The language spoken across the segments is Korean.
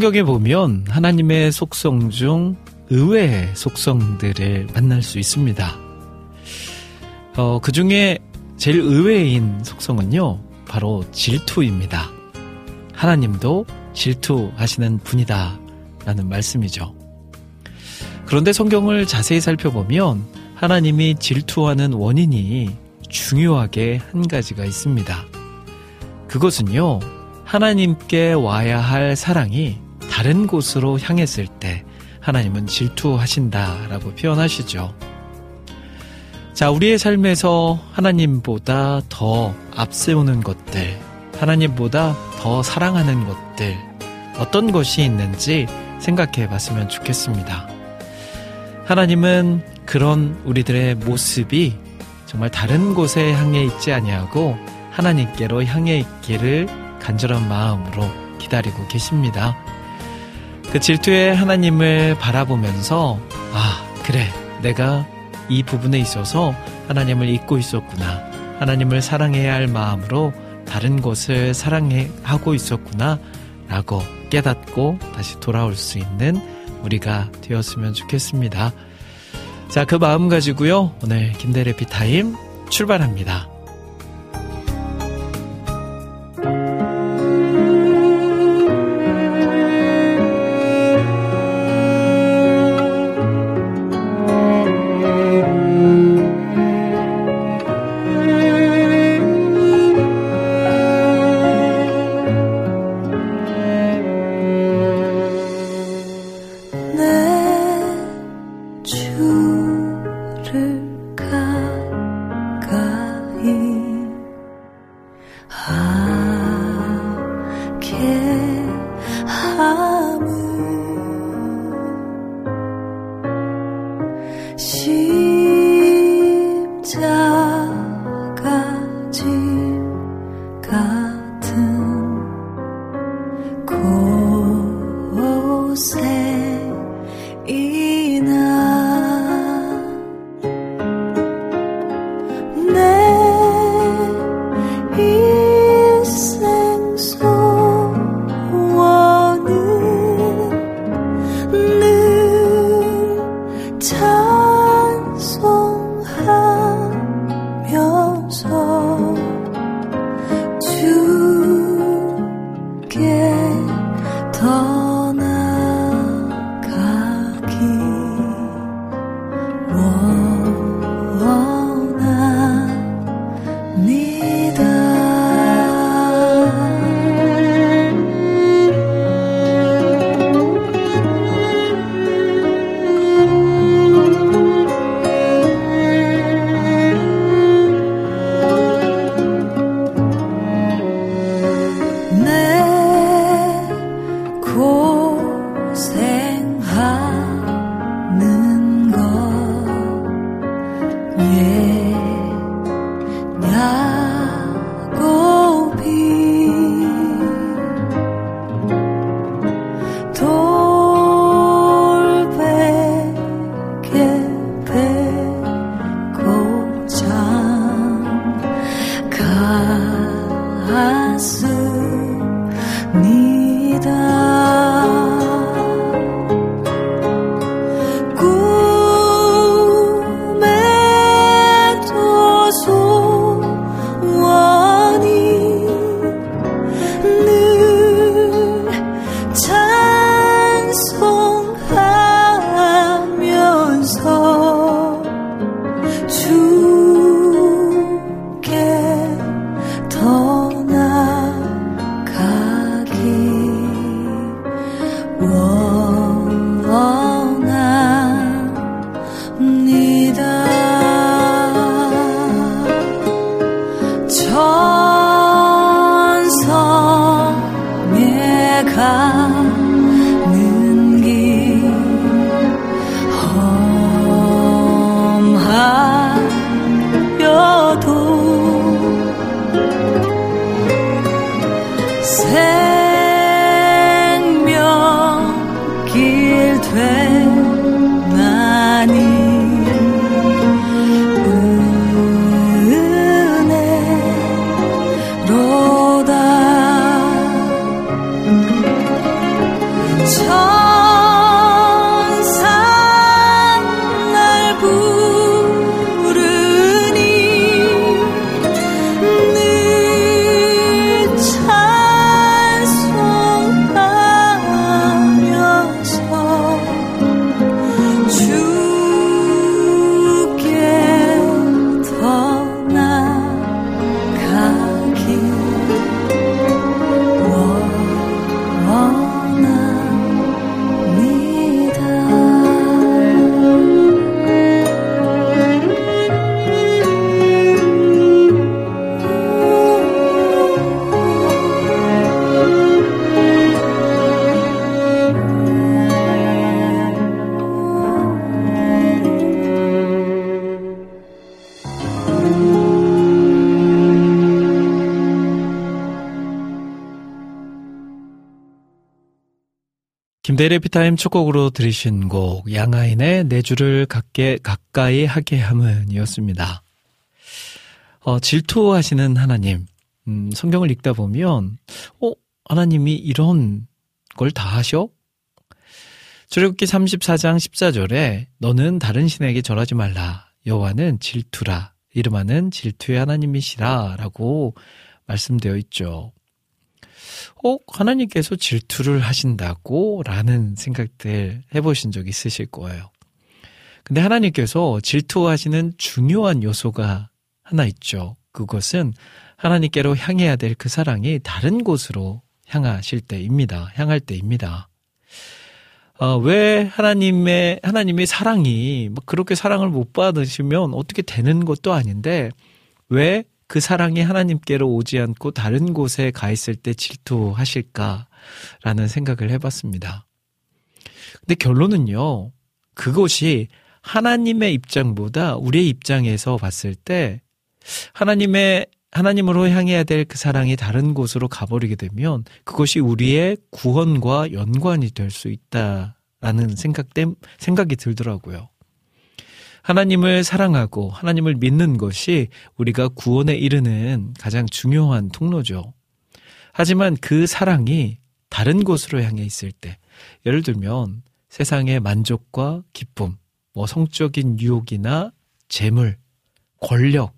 성경에 보면 하나님의 속성 중 의외의 속성들을 만날 수 있습니다. 어, 그 중에 제일 의외인 속성은요, 바로 질투입니다. 하나님도 질투하시는 분이다. 라는 말씀이죠. 그런데 성경을 자세히 살펴보면 하나님이 질투하는 원인이 중요하게 한 가지가 있습니다. 그것은요, 하나님께 와야 할 사랑이 다른 곳으로 향했을 때 하나님은 질투하신다라고 표현하시죠. 자, 우리의 삶에서 하나님보다 더 앞세우는 것들, 하나님보다 더 사랑하는 것들, 어떤 것이 있는지 생각해 봤으면 좋겠습니다. 하나님은 그런 우리들의 모습이 정말 다른 곳에 향해 있지 아니하고 하나님께로 향해 있기를 간절한 마음으로 기다리고 계십니다. 그 질투의 하나님을 바라보면서 아, 그래. 내가 이 부분에 있어서 하나님을 잊고 있었구나. 하나님을 사랑해야 할 마음으로 다른 곳을 사랑하고 있었구나. 라고 깨닫고 다시 돌아올 수 있는 우리가 되었으면 좋겠습니다. 자, 그 마음 가지고요. 오늘 김대래 비타임 출발합니다. 김대래 피타임 첫 곡으로 들으신 곡 양아인의 내 주를 갖게 가까이 하게 함은이었습니다. 어, 질투하시는 하나님. 음, 성경을 읽다 보면 어, 하나님이 이런 걸 다 하셔? 출애굽기 34장 14절에 너는 다른 신에게 절하지 말라. 여호와는 질투라. 이름하는 질투의 하나님이시라라고 말씀되어 있죠. 어, 하나님께서 질투를 하신다고? 라는 생각들 해보신 적 있으실 거예요. 근데 하나님께서 질투하시는 중요한 요소가 하나 있죠. 그것은 하나님께로 향해야 될 그 사랑이 다른 곳으로 향하실 때입니다. 향할 때입니다. 어, 왜 하나님의, 하나님의 사랑이, 뭐 그렇게 사랑을 못 받으시면 어떻게 되는 것도 아닌데, 왜 그 사랑이 하나님께로 오지 않고 다른 곳에 가 있을 때 질투하실까라는 생각을 해봤습니다. 근데 결론은요, 그것이 하나님의 입장보다 우리의 입장에서 봤을 때 하나님의 하나님으로 향해야 될 그 사랑이 다른 곳으로 가버리게 되면 그것이 우리의 구원과 연관이 될 수 있다라는 생각 때 생각이 들더라고요. 하나님을 사랑하고 하나님을 믿는 것이 우리가 구원에 이르는 가장 중요한 통로죠. 하지만 그 사랑이 다른 곳으로 향해 있을 때, 예를 들면 세상의 만족과 기쁨, 뭐 성적인 유혹이나 재물, 권력,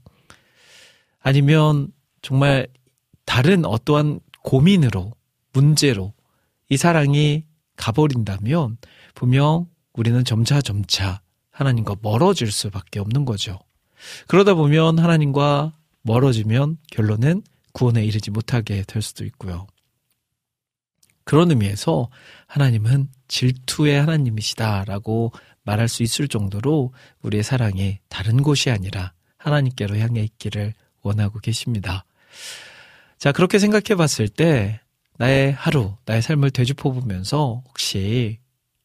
아니면 정말 다른 어떠한 고민으로, 문제로 이 사랑이 가버린다면 분명 우리는 점차 점차 하나님과 멀어질 수밖에 없는 거죠. 그러다 보면 하나님과 멀어지면 결론은 구원에 이르지 못하게 될 수도 있고요. 그런 의미에서 하나님은 질투의 하나님이시다라고 말할 수 있을 정도로 우리의 사랑이 다른 곳이 아니라 하나님께로 향해 있기를 원하고 계십니다. 자, 그렇게 생각해 봤을 때 나의 하루, 나의 삶을 되짚어 보면서 혹시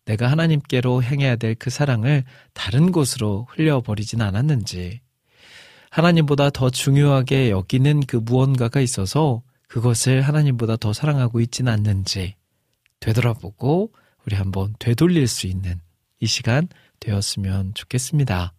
내가 하나님께로 행해야 될 그 사랑을 다른 곳으로 흘려버리진 않았는지, 하나님보다 더 중요하게 여기는 그 무언가가 있어서 그것을 하나님보다 더 사랑하고 있지는 않는지 되돌아보고 우리 한번 되돌릴 수 있는 이 시간 되었으면 좋겠습니다.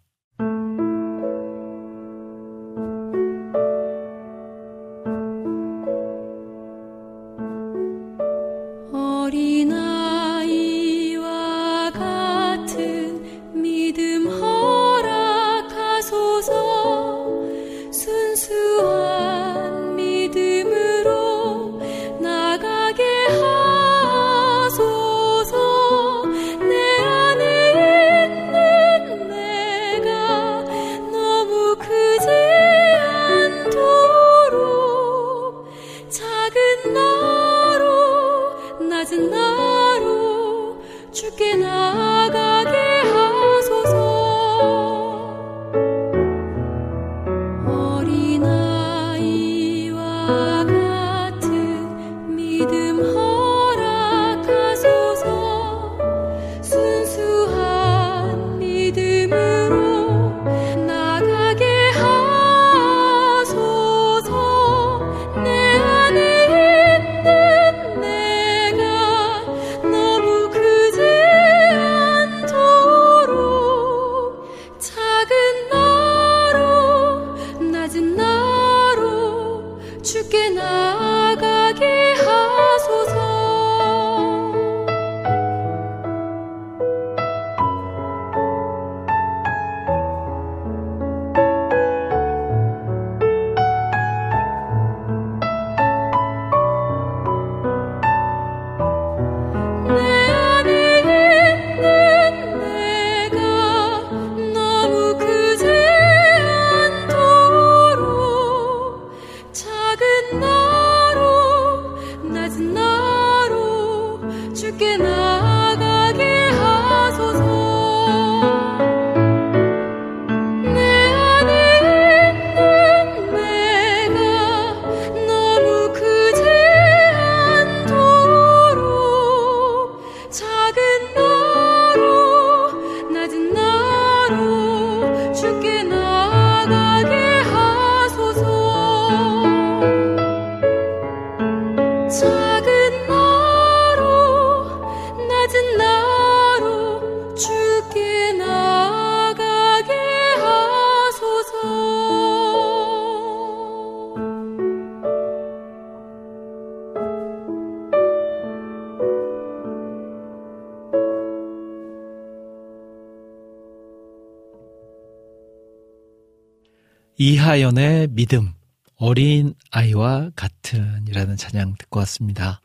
이하연의 믿음, 어린 아이와 같은이라는 찬양 듣고 왔습니다.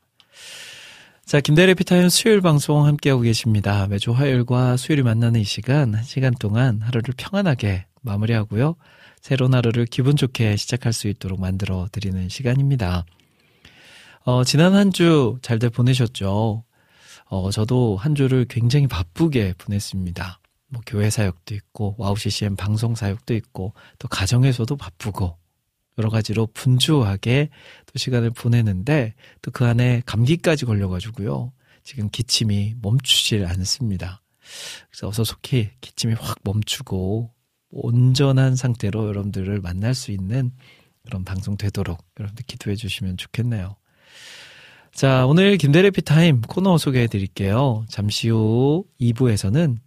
자, 김대래 피타임 수요일 방송 함께하고 계십니다. 매주 화요일과 수요일이 만나는 이 시간, 한 시간 동안 하루를 평안하게 마무리하고요. 새로운 하루를 기분 좋게 시작할 수 있도록 만들어 드리는 시간입니다. 어, 지난 한 주 잘들 보내셨죠? 어, 저도 한 주를 굉장히 바쁘게 보냈습니다. 뭐 교회 사역도 있고 와우 CCM 방송 사역도 있고 또 가정에서도 바쁘고 여러 가지로 분주하게 또 시간을 보내는데 또 그 안에 감기까지 걸려가지고요. 지금 기침이 멈추질 않습니다. 그래서 어서 속히 기침이 확 멈추고 온전한 상태로 여러분들을 만날 수 있는 그런 방송 되도록 여러분들 기도해 주시면 좋겠네요. 자, 오늘 김대일의 해피타임 코너 소개해 드릴게요. 잠시 후 2부에서는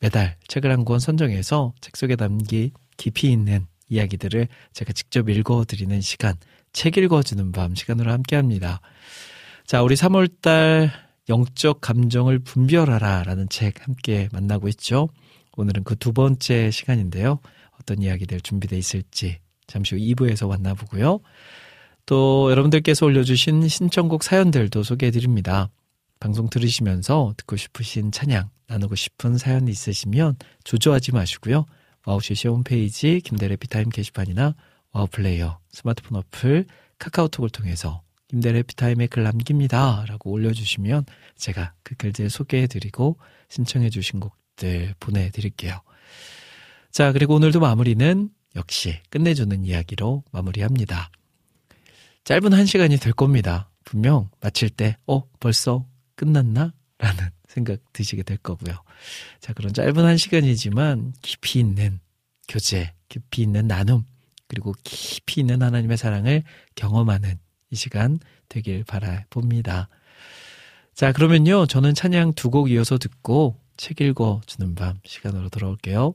매달 책을 한 권 선정해서 책 속에 담긴 깊이 있는 이야기들을 제가 직접 읽어드리는 시간, 책 읽어주는 밤 시간으로 함께 합니다. 자, 우리 3월달 영적 감정을 분별하라 라는 책 함께 만나고 있죠. 오늘은 그 두 번째 시간인데요. 어떤 이야기들 준비되어 있을지 잠시 후 2부에서 만나보고요. 또 여러분들께서 올려주신 신청곡 사연들도 소개해드립니다. 방송 들으시면서 듣고 싶으신 찬양, 나누고 싶은 사연 있으시면 주저하지 마시고요. 와우CC 홈페이지 김대일의 해피타임 게시판이나 와우 플레이어 스마트폰 어플 카카오톡을 통해서 김대일의 해피타임에 글 남깁니다. 라고 올려주시면 제가 그 글들 소개해드리고 신청해주신 곡들 보내드릴게요. 자, 그리고 오늘도 마무리는 역시 끝내주는 이야기로 마무리합니다. 짧은 한 시간이 될 겁니다. 분명 마칠 때, 어, 벌써 끝났나? 라는 생각 드시게 될 거고요. 자, 그런 짧은 한 시간이지만 깊이 있는 교제, 깊이 있는 나눔, 그리고 깊이 있는 하나님의 사랑을 경험하는 이 시간 되길 바라봅니다. 자, 그러면요. 저는 찬양 두 곡 이어서 듣고 책 읽어 주는 밤 시간으로 돌아올게요.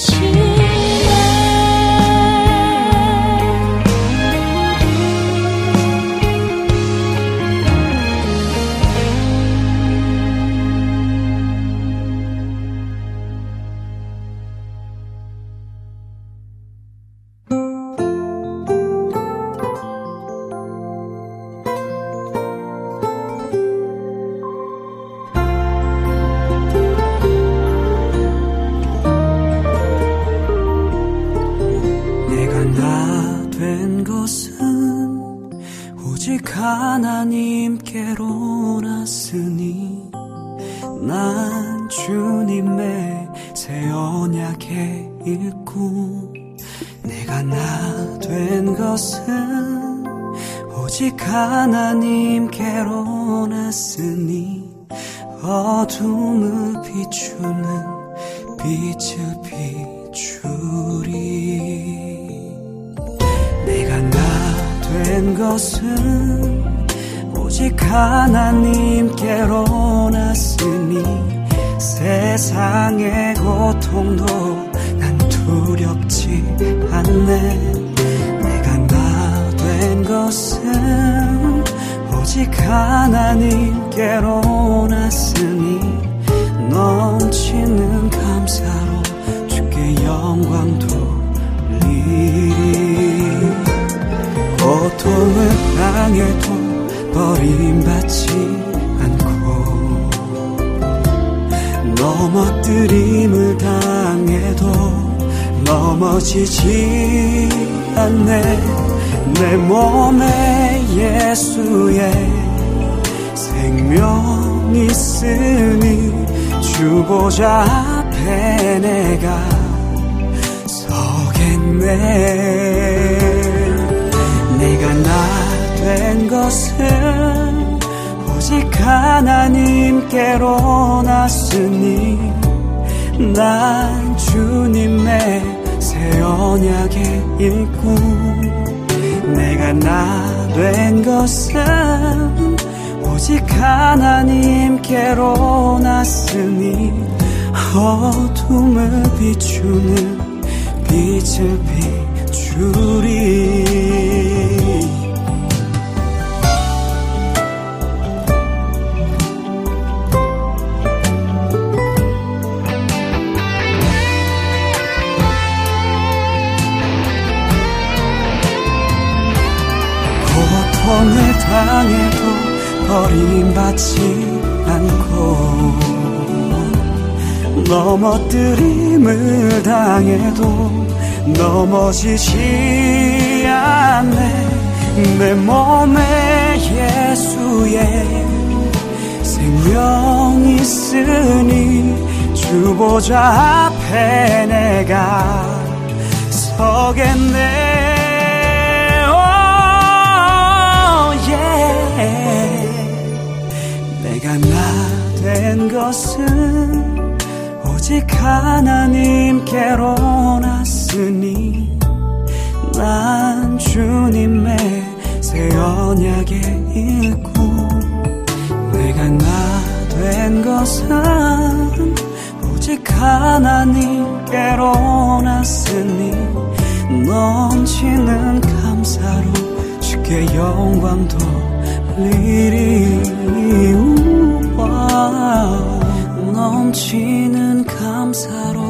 心。 예수의 생명 있으니 주보자 앞에 내가 서겠네. 내가 나 된 것은 오직 하나님께로 났으니 난 주님의 새 언약의 일꾼 내가 나 된 것은 오직 하나님께로 났으니 어둠을 비추는 빛을 비추리 고통을 당해도 버림받지 않고 넘어뜨림을 당해도 넘어지지 않네. 내 몸에 예수의 생명 있으니 주보자 앞에 내가 서겠네 내가 나 된 것은 오직 하나님께로 났으니 난 주님의 새 언약의 일꾼 내가 나 된 것은 오직 하나님께로 났으니 넘치는 감사로 주께 영광 돌리리 우와. 넘치는 감사로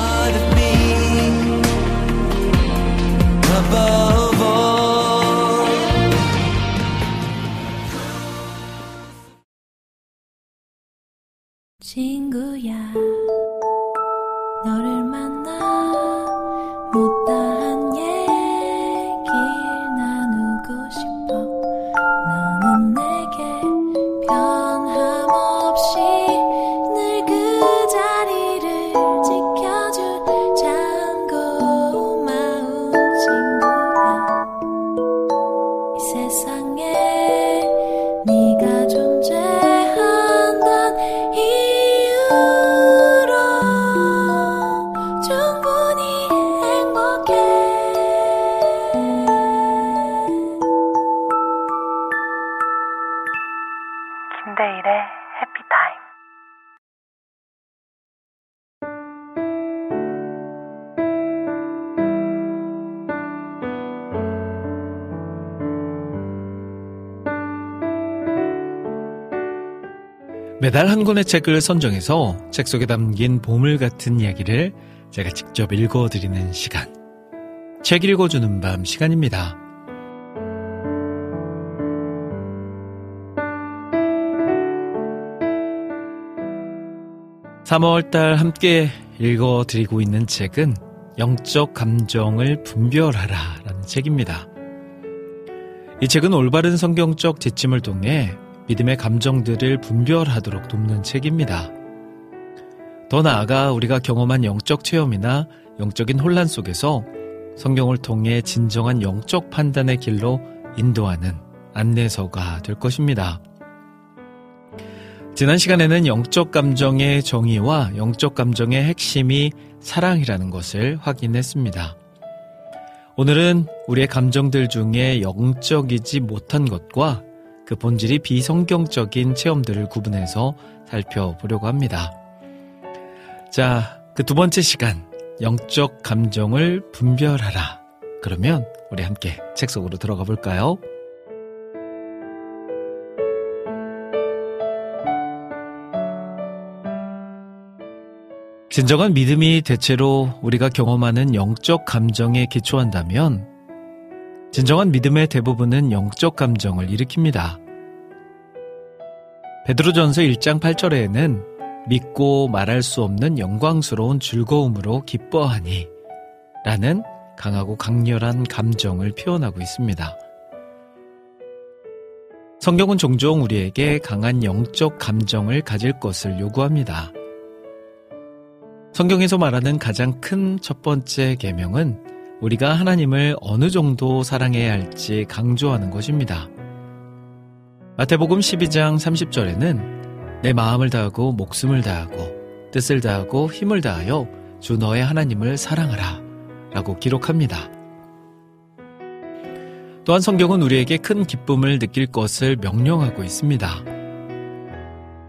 Above all. 친구야 너를 매달 한 권의 책을 선정해서 책 속에 담긴 보물 같은 이야기를 제가 직접 읽어드리는 시간. 책 읽어주는 밤 시간입니다. 3월달 함께 읽어드리고 있는 책은 영적 감정을 분별하라 라는 책입니다. 이 책은 올바른 성경적 지침을 통해 믿음의 감정들을 분별하도록 돕는 책입니다. 더 나아가 우리가 경험한 영적 체험이나 영적인 혼란 속에서 성경을 통해 진정한 영적 판단의 길로 인도하는 안내서가 될 것입니다. 지난 시간에는 영적 감정의 정의와 영적 감정의 핵심이 사랑이라는 것을 확인했습니다. 오늘은 우리의 감정들 중에 영적이지 못한 것과 그 본질이 비성경적인 체험들을 구분해서 살펴보려고 합니다. 자, 그 두 번째 시간, 영적 감정을 분별하라. 그러면 우리 함께 책 속으로 들어가 볼까요? 진정한 믿음이 대체로 우리가 경험하는 영적 감정에 기초한다면 진정한 믿음의 대부분은 영적 감정을 일으킵니다. 베드로전서 1장 8절에는 믿고 말할 수 없는 영광스러운 즐거움으로 기뻐하니 라는 강하고 강렬한 감정을 표현하고 있습니다. 성경은 종종 우리에게 강한 영적 감정을 가질 것을 요구합니다. 성경에서 말하는 가장 큰 첫 번째 계명은 우리가 하나님을 어느 정도 사랑해야 할지 강조하는 것입니다. 마태복음 12장 30절에는 내 마음을 다하고 목숨을 다하고 뜻을 다하고 힘을 다하여 주 너의 하나님을 사랑하라 라고 기록합니다. 또한 성경은 우리에게 큰 기쁨을 느낄 것을 명령하고 있습니다.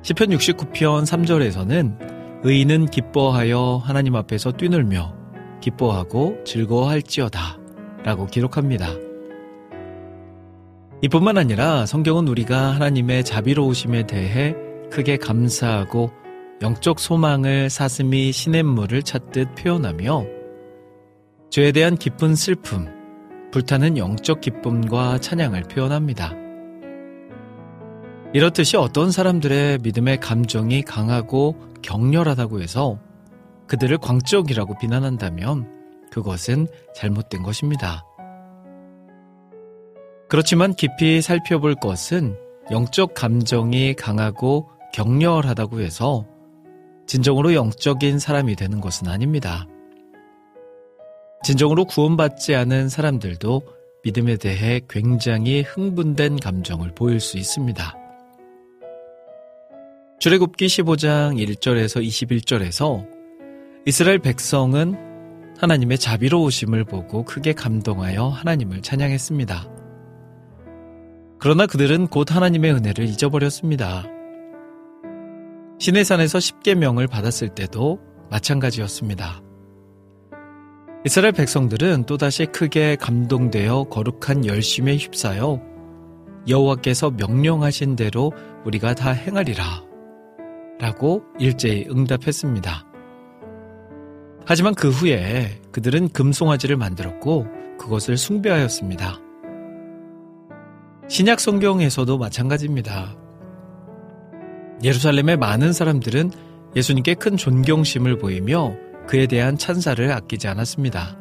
시편 69편 3절에서는 의인은 기뻐하여 하나님 앞에서 뛰놀며 기뻐하고 즐거워할지어다 라고 기록합니다. 이뿐만 아니라 성경은 우리가 하나님의 자비로우심에 대해 크게 감사하고 영적 소망을 사슴이 시냇물을 찾듯 표현하며 죄에 대한 깊은 슬픔, 불타는 영적 기쁨과 찬양을 표현합니다. 이렇듯이 어떤 사람들의 믿음의 감정이 강하고 격렬하다고 해서 그들을 광적이라고 비난한다면 그것은 잘못된 것입니다. 그렇지만 깊이 살펴볼 것은 영적 감정이 강하고 격렬하다고 해서 진정으로 영적인 사람이 되는 것은 아닙니다. 진정으로 구원받지 않은 사람들도 믿음에 대해 굉장히 흥분된 감정을 보일 수 있습니다. 출애굽기 15장 1절에서 21절에서 이스라엘 백성은 하나님의 자비로우심을 보고 크게 감동하여 하나님을 찬양했습니다. 그러나 그들은 곧 하나님의 은혜를 잊어버렸습니다. 시내산에서 10계명을 받았을 때도 마찬가지였습니다. 이스라엘 백성들은 또다시 크게 감동되어 거룩한 열심에 휩싸여 여호와께서 명령하신 대로 우리가 다 행하리라 라고 일제히 응답했습니다. 하지만 그 후에 그들은 금송아지를 만들었고 그것을 숭배하였습니다. 신약 성경에서도 마찬가지입니다. 예루살렘의 많은 사람들은 예수님께 큰 존경심을 보이며 그에 대한 찬사를 아끼지 않았습니다.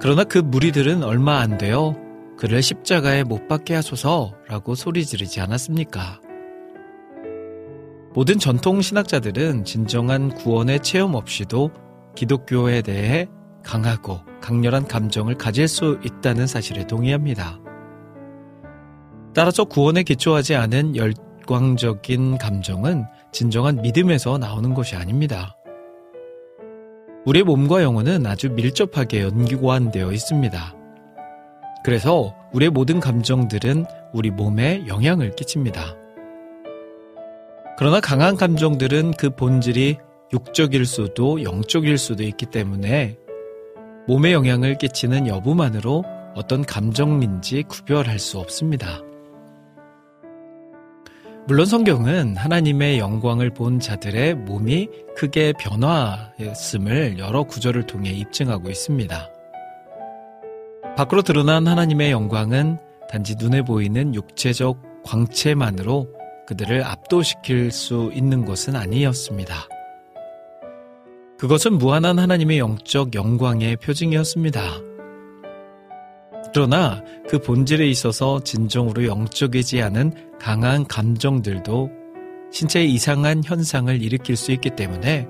그러나 그 무리들은 얼마 안 되어 그를 십자가에 못 박게 하소서라고 소리 지르지 않았습니까? 모든 전통 신학자들은 진정한 구원의 체험 없이도 기독교에 대해 강하고 강렬한 감정을 가질 수 있다는 사실에 동의합니다. 따라서 구원에 기초하지 않은 열광적인 감정은 진정한 믿음에서 나오는 것이 아닙니다. 우리의 몸과 영혼은 아주 밀접하게 연관되어 있습니다. 그래서 우리의 모든 감정들은 우리 몸에 영향을 끼칩니다. 그러나 강한 감정들은 그 본질이 육적일 수도 영적일 수도 있기 때문에 몸에 영향을 끼치는 여부만으로 어떤 감정인지 구별할 수 없습니다. 물론 성경은 하나님의 영광을 본 자들의 몸이 크게 변화했음을 여러 구절을 통해 입증하고 있습니다. 밖으로 드러난 하나님의 영광은 단지 눈에 보이는 육체적 광채만으로 그들을 압도시킬 수 있는 것은 아니었습니다. 그것은 무한한 하나님의 영적 영광의 표징이었습니다. 그러나 그 본질에 있어서 진정으로 영적이지 않은 강한 감정들도 신체의 이상한 현상을 일으킬 수 있기 때문에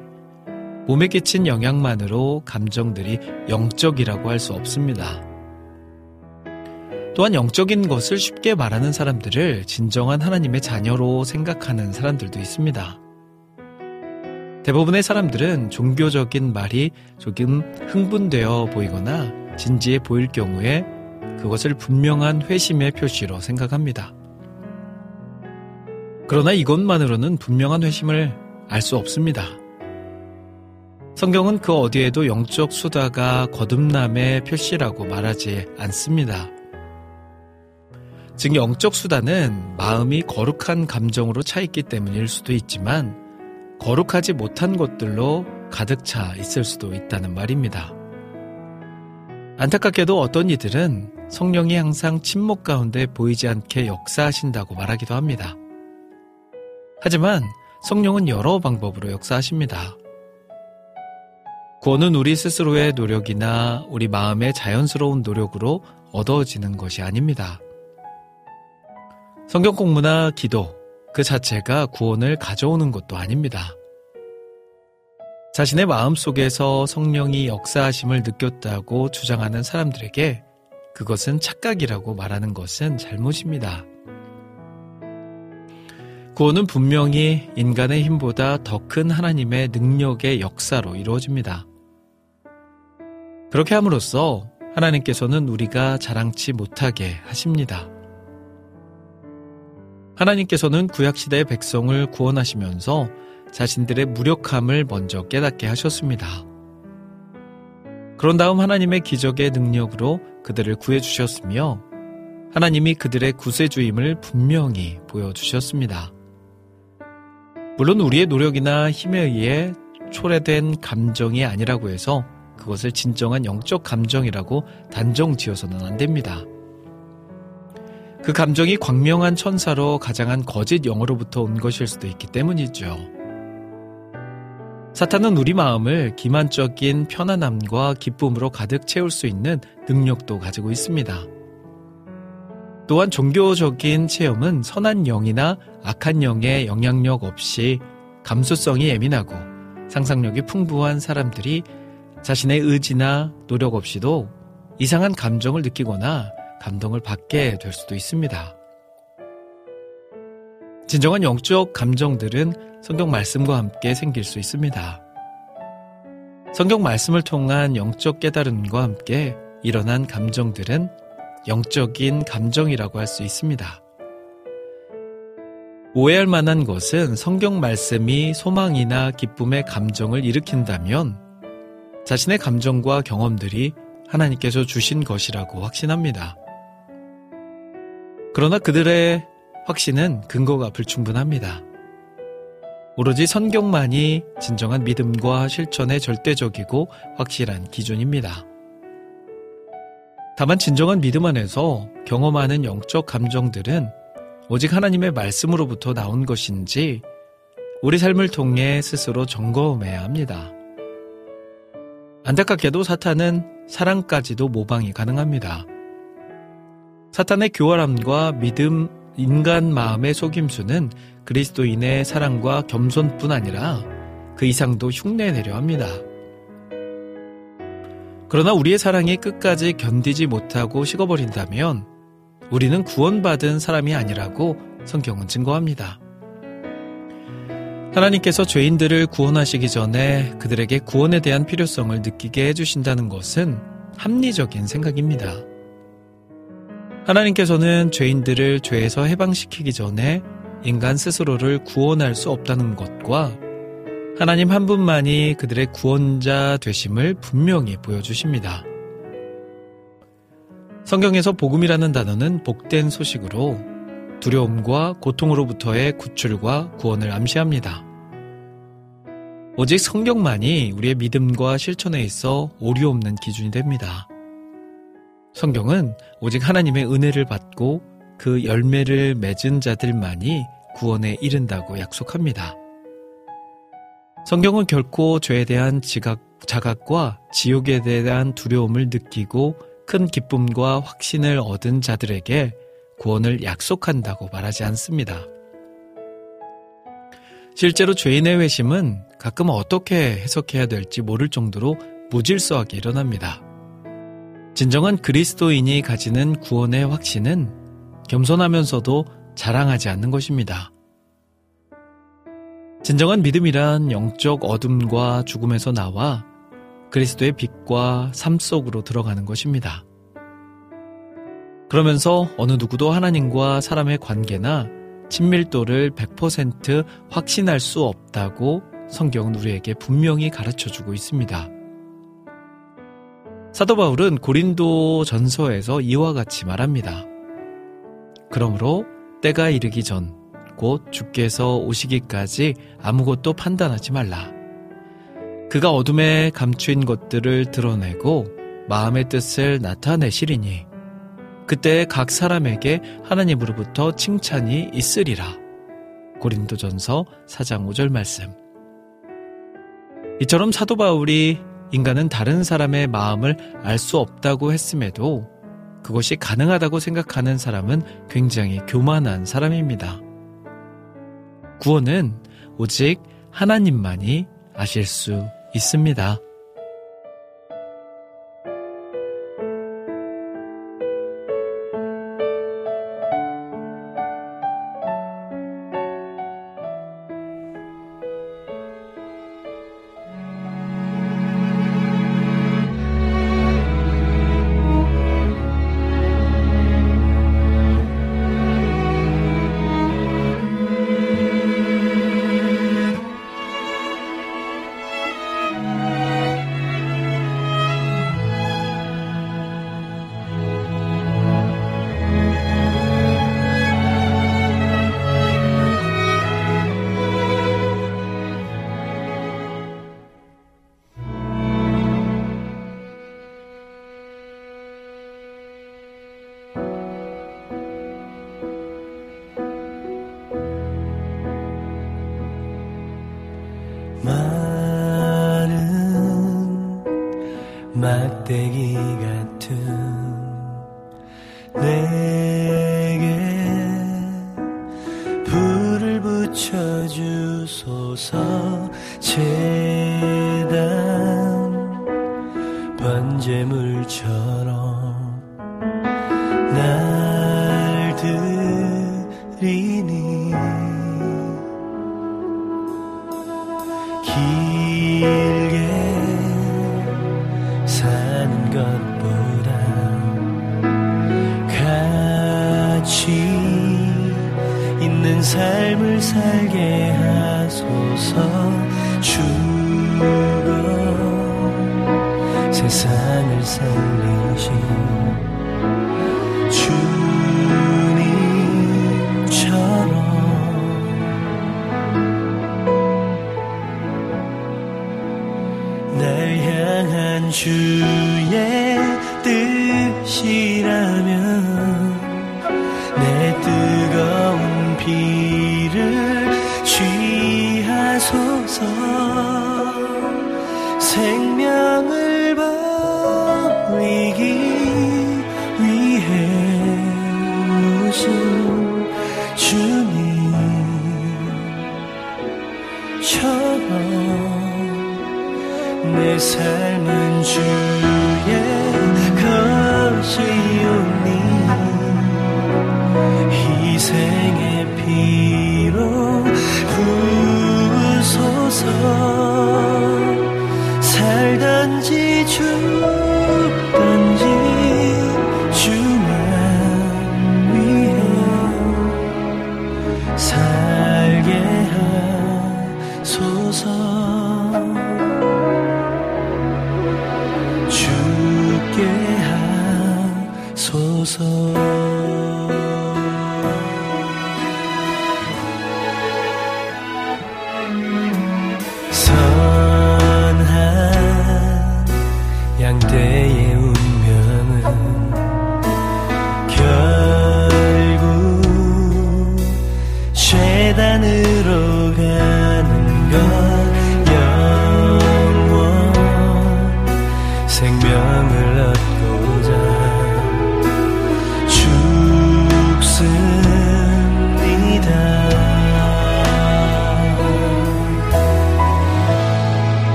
몸에 끼친 영향만으로 감정들이 영적이라고 할 수 없습니다. 또한 영적인 것을 쉽게 말하는 사람들을 진정한 하나님의 자녀로 생각하는 사람들도 있습니다. 대부분의 사람들은 종교적인 말이 조금 흥분되어 보이거나 진지해 보일 경우에 그것을 분명한 회심의 표시로 생각합니다. 그러나 이것만으로는 분명한 회심을 알 수 없습니다. 성경은 그 어디에도 영적 수다가 거듭남의 표시라고 말하지 않습니다. 즉, 영적 수다는 마음이 거룩한 감정으로 차 있기 때문일 수도 있지만, 거룩하지 못한 것들로 가득 차 있을 수도 있다는 말입니다. 안타깝게도 어떤 이들은 성령이 항상 침묵 가운데 보이지 않게 역사하신다고 말하기도 합니다. 하지만 성령은 여러 방법으로 역사하십니다. 구원은 우리 스스로의 노력이나 우리 마음의 자연스러운 노력으로 얻어지는 것이 아닙니다. 성경 공부나 기도 그 자체가 구원을 가져오는 것도 아닙니다. 자신의 마음 속에서 성령이 역사하심을 느꼈다고 주장하는 사람들에게 그것은 착각이라고 말하는 것은 잘못입니다. 구원은 분명히 인간의 힘보다 더 큰 하나님의 능력의 역사로 이루어집니다. 그렇게 함으로써 하나님께서는 우리가 자랑치 못하게 하십니다. 하나님께서는 구약시대의 백성을 구원하시면서 자신들의 무력함을 먼저 깨닫게 하셨습니다. 그런 다음 하나님의 기적의 능력으로 그들을 구해주셨으며 하나님이 그들의 구세주임을 분명히 보여주셨습니다. 물론 우리의 노력이나 힘에 의해 초래된 감정이 아니라고 해서 그것을 진정한 영적 감정이라고 단정 지어서는 안 됩니다. 그 감정이 광명한 천사로 가장한 거짓 영어로부터 온 것일 수도 있기 때문이죠. 사탄은 우리 마음을 기만적인 편안함과 기쁨으로 가득 채울 수 있는 능력도 가지고 있습니다. 또한 종교적인 체험은 선한 영이나 악한 영의 영향력 없이 감수성이 예민하고 상상력이 풍부한 사람들이 자신의 의지나 노력 없이도 이상한 감정을 느끼거나 감동을 받게 될 수도 있습니다. 진정한 영적 감정들은 성경 말씀과 함께 생길 수 있습니다. 성경 말씀을 통한 영적 깨달음과 함께 일어난 감정들은 영적인 감정이라고 할 수 있습니다. 오해할 만한 것은 성경 말씀이 소망이나 기쁨의 감정을 일으킨다면 자신의 감정과 경험들이 하나님께서 주신 것이라고 확신합니다. 그러나 그들의 확신은 근거가 불충분합니다. 오로지 성경만이 진정한 믿음과 실천의 절대적이고 확실한 기준입니다. 다만 진정한 믿음 안에서 경험하는 영적 감정들은 오직 하나님의 말씀으로부터 나온 것인지 우리 삶을 통해 스스로 점검해야 합니다. 안타깝게도 사탄은 사랑까지도 모방이 가능합니다. 사탄의 교활함과 믿음, 인간 마음의 속임수는 그리스도인의 사랑과 겸손뿐 아니라 그 이상도 흉내내려 합니다. 그러나 우리의 사랑이 끝까지 견디지 못하고 식어버린다면 우리는 구원받은 사람이 아니라고 성경은 증거합니다. 하나님께서 죄인들을 구원하시기 전에 그들에게 구원에 대한 필요성을 느끼게 해주신다는 것은 합리적인 생각입니다. 하나님께서는 죄인들을 죄에서 해방시키기 전에 인간 스스로를 구원할 수 없다는 것과 하나님 한 분만이 그들의 구원자 되심을 분명히 보여주십니다. 성경에서 복음이라는 단어는 복된 소식으로 두려움과 고통으로부터의 구출과 구원을 암시합니다. 오직 성경만이 우리의 믿음과 실천에 있어 오류 없는 기준이 됩니다. 성경은 오직 하나님의 은혜를 받고 그 열매를 맺은 자들만이 구원에 이른다고 약속합니다. 성경은 결코 죄에 대한 지각, 자각과 지옥에 대한 두려움을 느끼고 큰 기쁨과 확신을 얻은 자들에게 구원을 약속한다고 말하지 않습니다. 실제로 죄인의 회심은 가끔 어떻게 해석해야 될지 모를 정도로 무질서하게 일어납니다. 진정한 그리스도인이 가지는 구원의 확신은 겸손하면서도 자랑하지 않는 것입니다. 진정한 믿음이란 영적 어둠과 죽음에서 나와 그리스도의 빛과 삶 속으로 들어가는 것입니다. 그러면서 어느 누구도 하나님과 사람의 관계나 친밀도를 100% 확신할 수 없다고 성경은 우리에게 분명히 가르쳐 주고 있습니다. 사도 바울은 고린도 전서에서 이와 같이 말합니다. 그러므로 때가 이르기 전, 곧 주께서 오시기까지 아무것도 판단하지 말라. 그가 어둠에 감추인 것들을 드러내고 마음의 뜻을 나타내시리니 그때 각 사람에게 하나님으로부터 칭찬이 있으리라. 고린도전서 4장 5절 말씀. 이처럼 사도 바울이 인간은 다른 사람의 마음을 알 수 없다고 했음에도 그것이 가능하다고 생각하는 사람은 굉장히 교만한 사람입니다. 구원은 오직 하나님만이 아실 수 있습니다. 삶을 살게 하소서. 주로 세상을 살리신 주님처럼 날 향한 주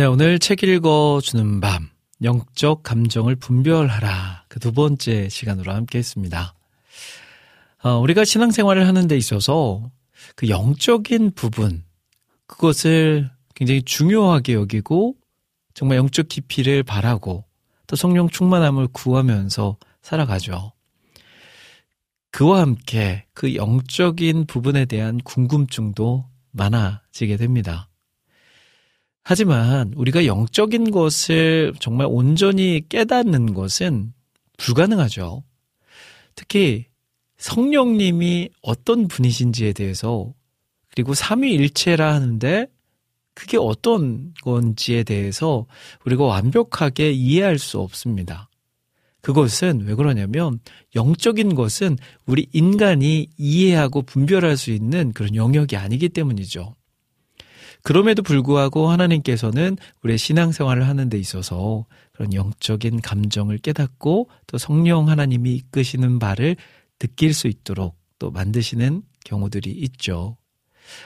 네, 오늘 책 읽어주는 밤, 영적 감정을 분별하라. 그 두 번째 시간으로 함께 했습니다. 어, 우리가 신앙생활을 하는 데 있어서 그 영적인 부분, 그것을 굉장히 중요하게 여기고 정말 영적 깊이를 바라고 또 성령 충만함을 구하면서 살아가죠. 그와 함께 그 영적인 부분에 대한 궁금증도 많아지게 됩니다. 하지만 우리가 영적인 것을 정말 온전히 깨닫는 것은 불가능하죠. 특히 성령님이 어떤 분이신지에 대해서 그리고 삼위일체라 하는데 그게 어떤 건지에 대해서 우리가 완벽하게 이해할 수 없습니다. 그것은 왜 그러냐면 영적인 것은 우리 인간이 이해하고 분별할 수 있는 그런 영역이 아니기 때문이죠. 그럼에도 불구하고 하나님께서는 우리의 신앙생활을 하는 데 있어서 그런 영적인 감정을 깨닫고 또 성령 하나님이 이끄시는 바를 느낄 수 있도록 또 만드시는 경우들이 있죠.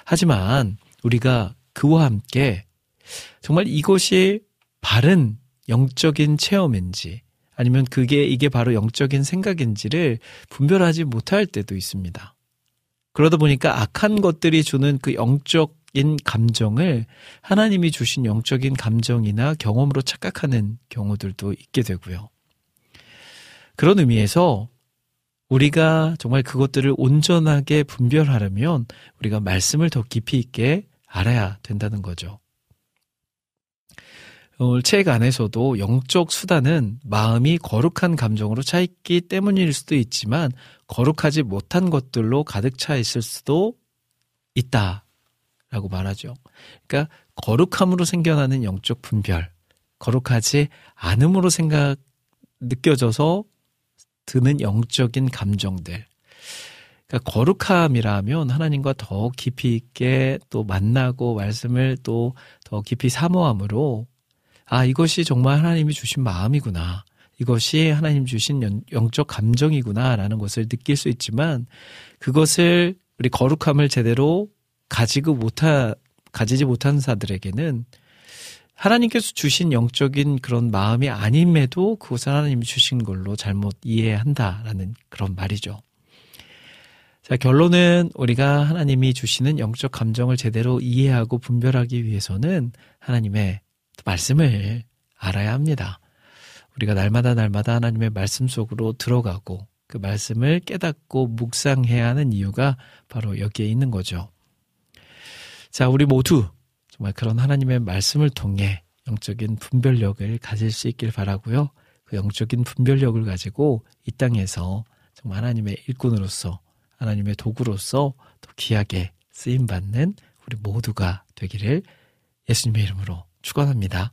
하지만 우리가 그와 함께 정말 이것이 바른 영적인 체험인지 아니면 그게 이게 바로 영적인 생각인지를 분별하지 못할 때도 있습니다. 그러다 보니까 악한 것들이 주는 그 영적 인 감정을 하나님이 주신 영적인 감정이나 경험으로 착각하는 경우들도 있게 되고요. 그런 의미에서 우리가 정말 그것들을 온전하게 분별하려면 우리가 말씀을 더 깊이 있게 알아야 된다는 거죠. 오늘 책 안에서도 영적 수단은 마음이 거룩한 감정으로 차 있기 때문일 수도 있지만 거룩하지 못한 것들로 가득 차 있을 수도 있다 라고 말하죠. 그러니까 거룩함으로 생겨나는 영적 분별, 거룩하지 않음으로 생각 느껴져서 드는 영적인 감정들. 그러니까 거룩함이라면 하나님과 더 깊이 있게 또 만나고 말씀을 또 더 깊이 사모함으로 아, 이것이 정말 하나님이 주신 마음이구나. 이것이 하나님 주신 영적 감정이구나. 라는 것을 느낄 수 있지만 그것을 우리 거룩함을 제대로 가지고 못하, 가지지 못한 사들에게는 하나님께서 주신 영적인 그런 마음이 아님에도 그것을 하나님이 주신 걸로 잘못 이해한다라는 그런 말이죠. 자, 결론은 우리가 하나님이 주시는 영적 감정을 제대로 이해하고 분별하기 위해서는 하나님의 말씀을 알아야 합니다. 우리가 날마다 날마다 하나님의 말씀 속으로 들어가고 그 말씀을 깨닫고 묵상해야 하는 이유가 바로 여기에 있는 거죠. 자, 우리 모두 정말 그런 하나님의 말씀을 통해 영적인 분별력을 가질 수 있길 바라고요. 그 영적인 분별력을 가지고 이 땅에서 정말 하나님의 일꾼으로서 하나님의 도구로서 더 귀하게 쓰임 받는 우리 모두가 되기를 예수님의 이름으로 축원합니다.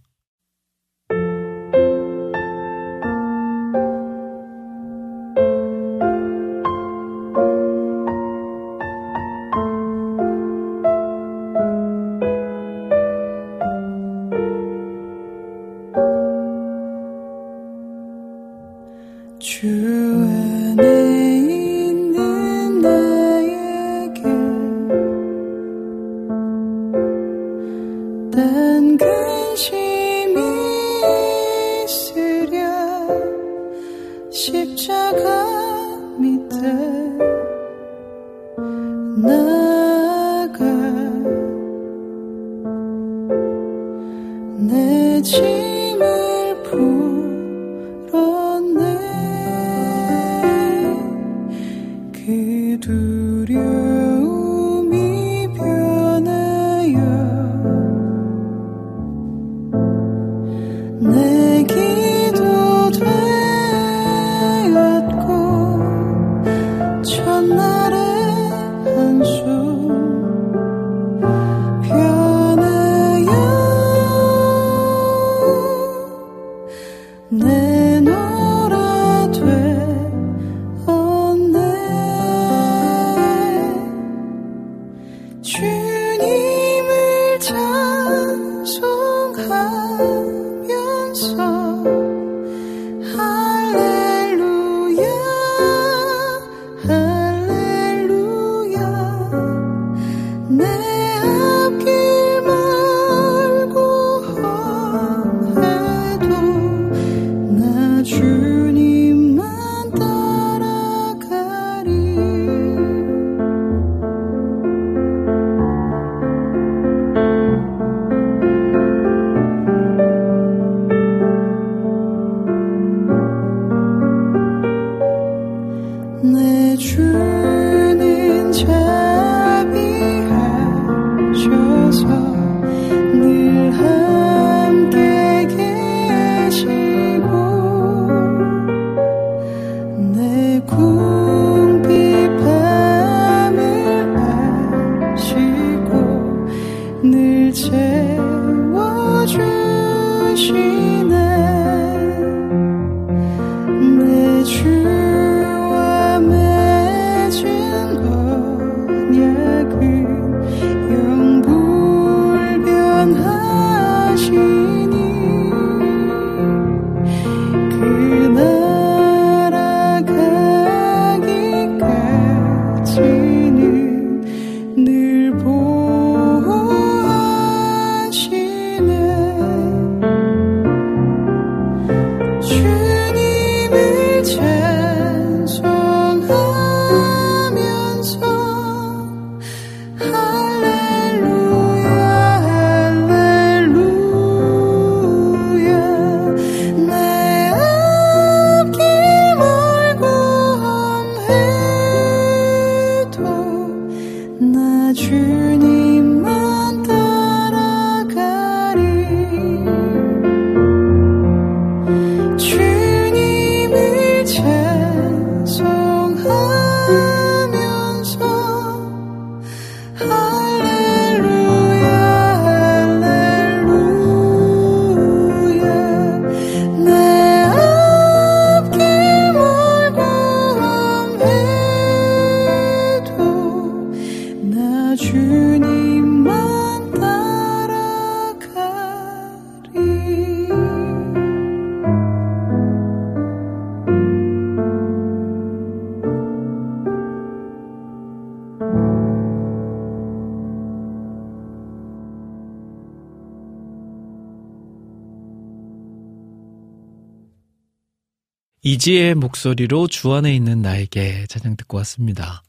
이지의 목소리로 주 안에 있는 나에게 찬양 듣고 왔습니다.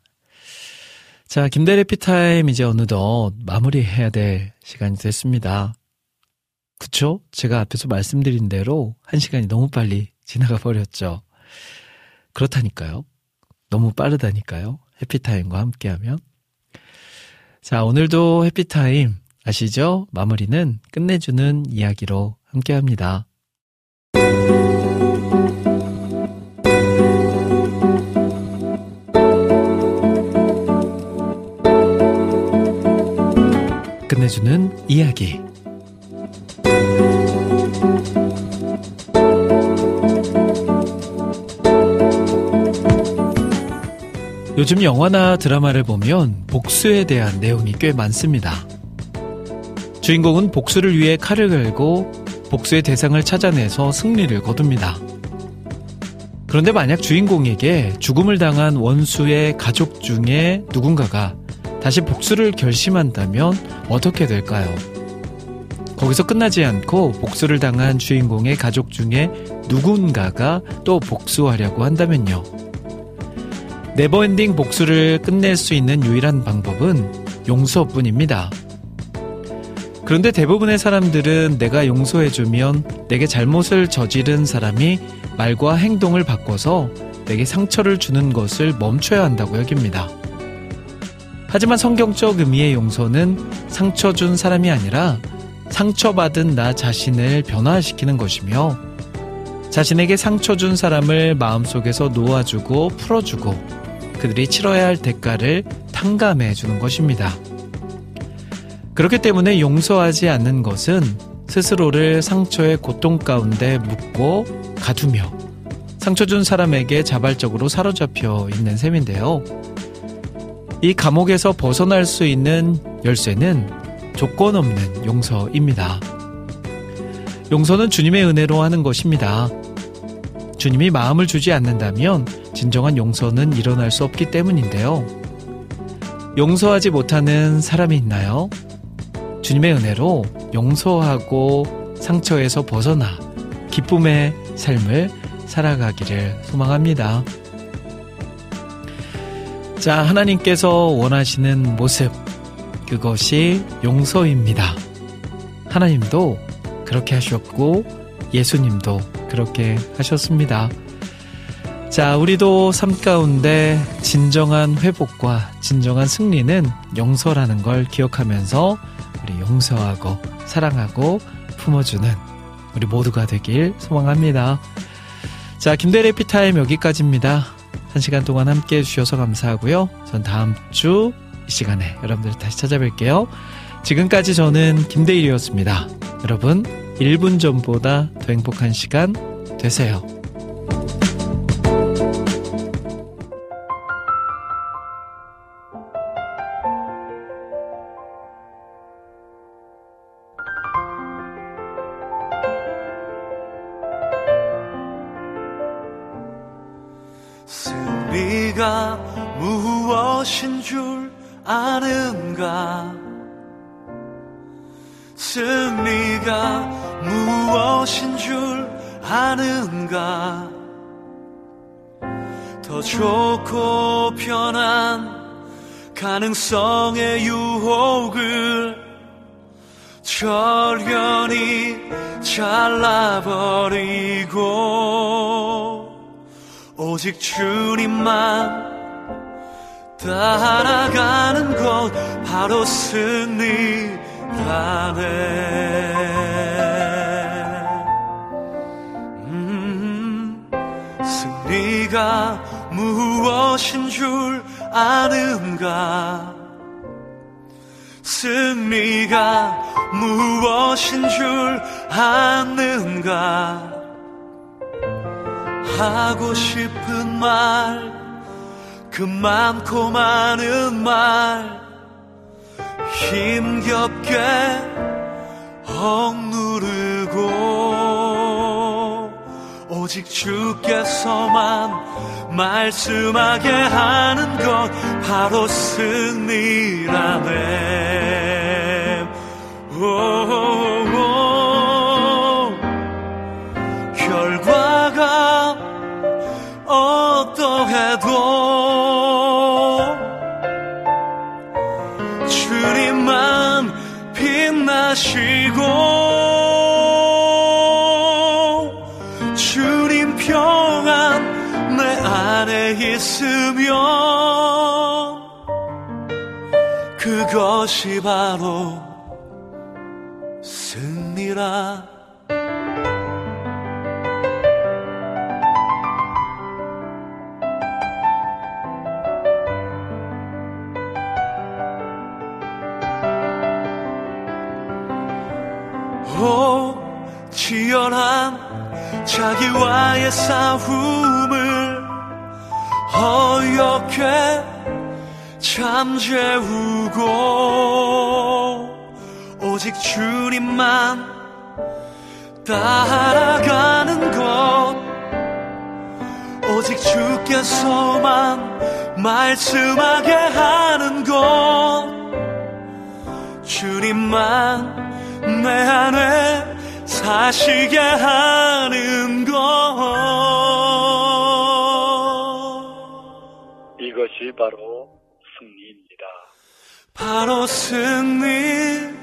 자, 김대래 피타임 이제 어느덧 마무리해야 될 시간이 됐습니다. 그쵸? 제가 앞에서 말씀드린 대로 한 시간이 너무 빨리 지나가 버렸죠. 그렇다니까요. 너무 빠르다니까요. 해피타임과 함께하면. 자, 오늘도 해피타임 아시죠? 마무리는 끝내주는 이야기로 함께합니다. 끝내주는 이야기. 요즘 영화나 드라마를 보면 복수에 대한 내용이 꽤 많습니다. 주인공은 복수를 위해 칼을 갈고 복수의 대상을 찾아내서 승리를 거둡니다. 그런데 만약 주인공에게 죽음을 당한 원수의 가족 중에 누군가가 다시 복수를 결심한다면 어떻게 될까요? 거기서 끝나지 않고 복수를 당한 주인공의 가족 중에 누군가가 또 복수하려고 한다면요. never ending 복수를 끝낼 수 있는 유일한 방법은 용서뿐입니다. 그런데 대부분의 사람들은 내가 용서해주면 내게 잘못을 저지른 사람이 말과 행동을 바꿔서 내게 상처를 주는 것을 멈춰야 한다고 여깁니다. 하지만 성경적 의미의 용서는 상처 준 사람이 아니라 상처받은 나 자신을 변화시키는 것이며 자신에게 상처 준 사람을 마음속에서 놓아주고 풀어주고 그들이 치러야 할 대가를 탕감해 주는 것입니다. 그렇기 때문에 용서하지 않는 것은 스스로를 상처의 고통 가운데 묻고 가두며 상처 준 사람에게 자발적으로 사로잡혀 있는 셈인데요. 이 감옥에서 벗어날 수 있는 열쇠는 조건 없는 용서입니다. 용서는 주님의 은혜로 하는 것입니다. 주님이 마음을 주지 않는다면 진정한 용서는 일어날 수 없기 때문인데요. 용서하지 못하는 사람이 있나요? 주님의 은혜로 용서하고 상처에서 벗어나 기쁨의 삶을 살아가기를 소망합니다. 자, 하나님께서 원하시는 모습, 그것이 용서입니다. 하나님도 그렇게 하셨고, 예수님도 그렇게 하셨습니다. 자, 우리도 삶 가운데 진정한 회복과 진정한 승리는 용서라는 걸 기억하면서 우리 용서하고 사랑하고 품어주는 우리 모두가 되길 소망합니다. 자, 김대래 피타임 여기까지입니다. 한 시간 동안 함께 해주셔서 감사하고요. 전 다음 주 이 시간에 여러분들 다시 찾아뵐게요. 지금까지 저는 김대일이었습니다. 여러분, 1분 전보다 더 행복한 시간 되세요. 승리가 무엇인 줄 아는가? 승리가 무엇인 줄 아는가? 더 좋고 편한 가능성의 유혹을 절연히 잘라버리고 오직 주님만 따라가는 것 바로 승리라네. 음, 승리가 무엇인 줄 아는가? 승리가 무엇인 줄 아는가 하고 싶은 말, 그 많고 많은 말, 힘겹게 억누르고, 오직 주께서만 말씀하게 하는 것, 바로 승리라네. 오, 빛나시고 주님 평안 내 안에 있으면 그것이 바로 승리라 자기와의 싸움을 어렵게 잠재우고 오직 주님만 따라가는 것. 오직 주께서만 말씀하게 하는 것. 주님만 내 안에 사시게 하는 것 이것이 바로 승리입니다. 바로 승리라네